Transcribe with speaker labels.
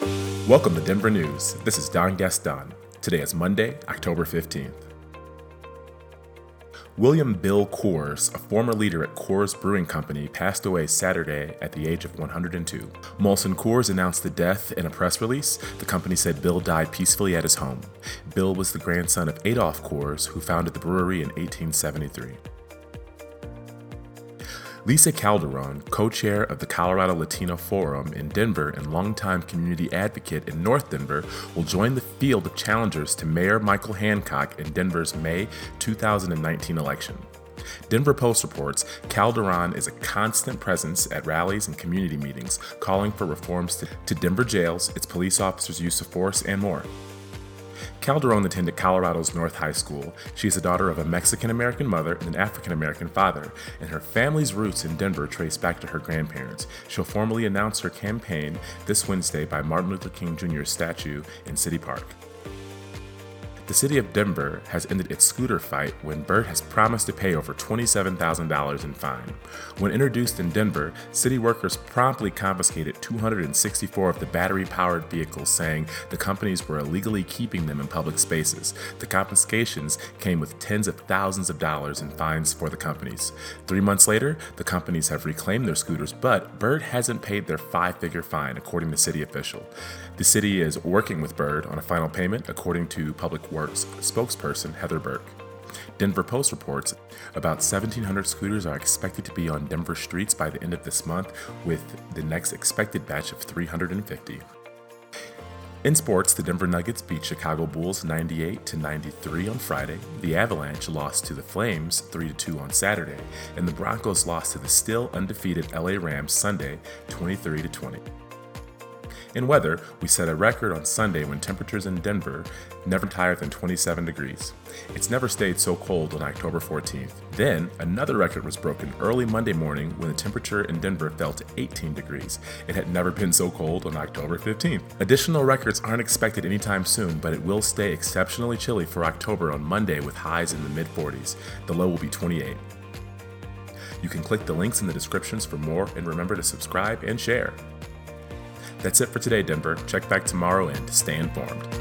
Speaker 1: Welcome to Denver News. This is Don Gaston. Today is Monday, October 15th. William Bill Coors, a former leader at Coors Brewing Company, passed away Saturday at the age of 102. Molson Coors announced the death in a press release. The company said Bill died peacefully at his home. Bill was the grandson of Adolph Coors, who founded the brewery in 1873. Lisa Calderon, co chair of the Colorado Latino Forum in Denver and longtime community advocate in North Denver, will join the field of challengers to Mayor Michael Hancock in Denver's May 2019 election. Denver Post reports Calderon is a constant presence at rallies and community meetings, calling for reforms to, to Denver jails, its police officers' use of force, and more. Calderon attended Colorado's North High School. She is the daughter of a Mexican American mother and an African American father, and her family's roots in Denver trace back to her grandparents. She'll formally announce her campaign this Wednesday by Martin Luther King Jr.'s statue in City Park. The city of Denver has ended its scooter fight when Bird has promised to pay over $27,000 in fine. When introduced in Denver, city workers promptly confiscated 264 of the battery powered vehicles, saying the companies were illegally keeping them in public spaces. The confiscations came with tens of thousands of dollars in fines for the companies. Three months later, the companies have reclaimed their scooters, but Bird hasn't paid their five figure fine, according to city official. The city is working with Bird on a final payment, according to Public Spokesperson Heather Burke. Denver Post reports about 1,700 scooters are expected to be on Denver streets by the end of this month, with the next expected batch of 350. In sports, the Denver Nuggets beat Chicago Bulls 98 to 93 on Friday. The Avalanche lost to the Flames 3 to 2 on Saturday, and the Broncos lost to the still undefeated LA Rams Sunday 23 to 20. In weather, we set a record on Sunday when temperatures in Denver never higher than 27 degrees. It's never stayed so cold on October 14th. Then, another record was broken early Monday morning when the temperature in Denver fell to 18 degrees. It had never been so cold on October 15th. Additional records aren't expected anytime soon, but it will stay exceptionally chilly for October on Monday with highs in the mid 40s. The low will be 28. You can click the links in the descriptions for more and remember to subscribe and share. That's it for today, Denver. Check back tomorrow and stay informed.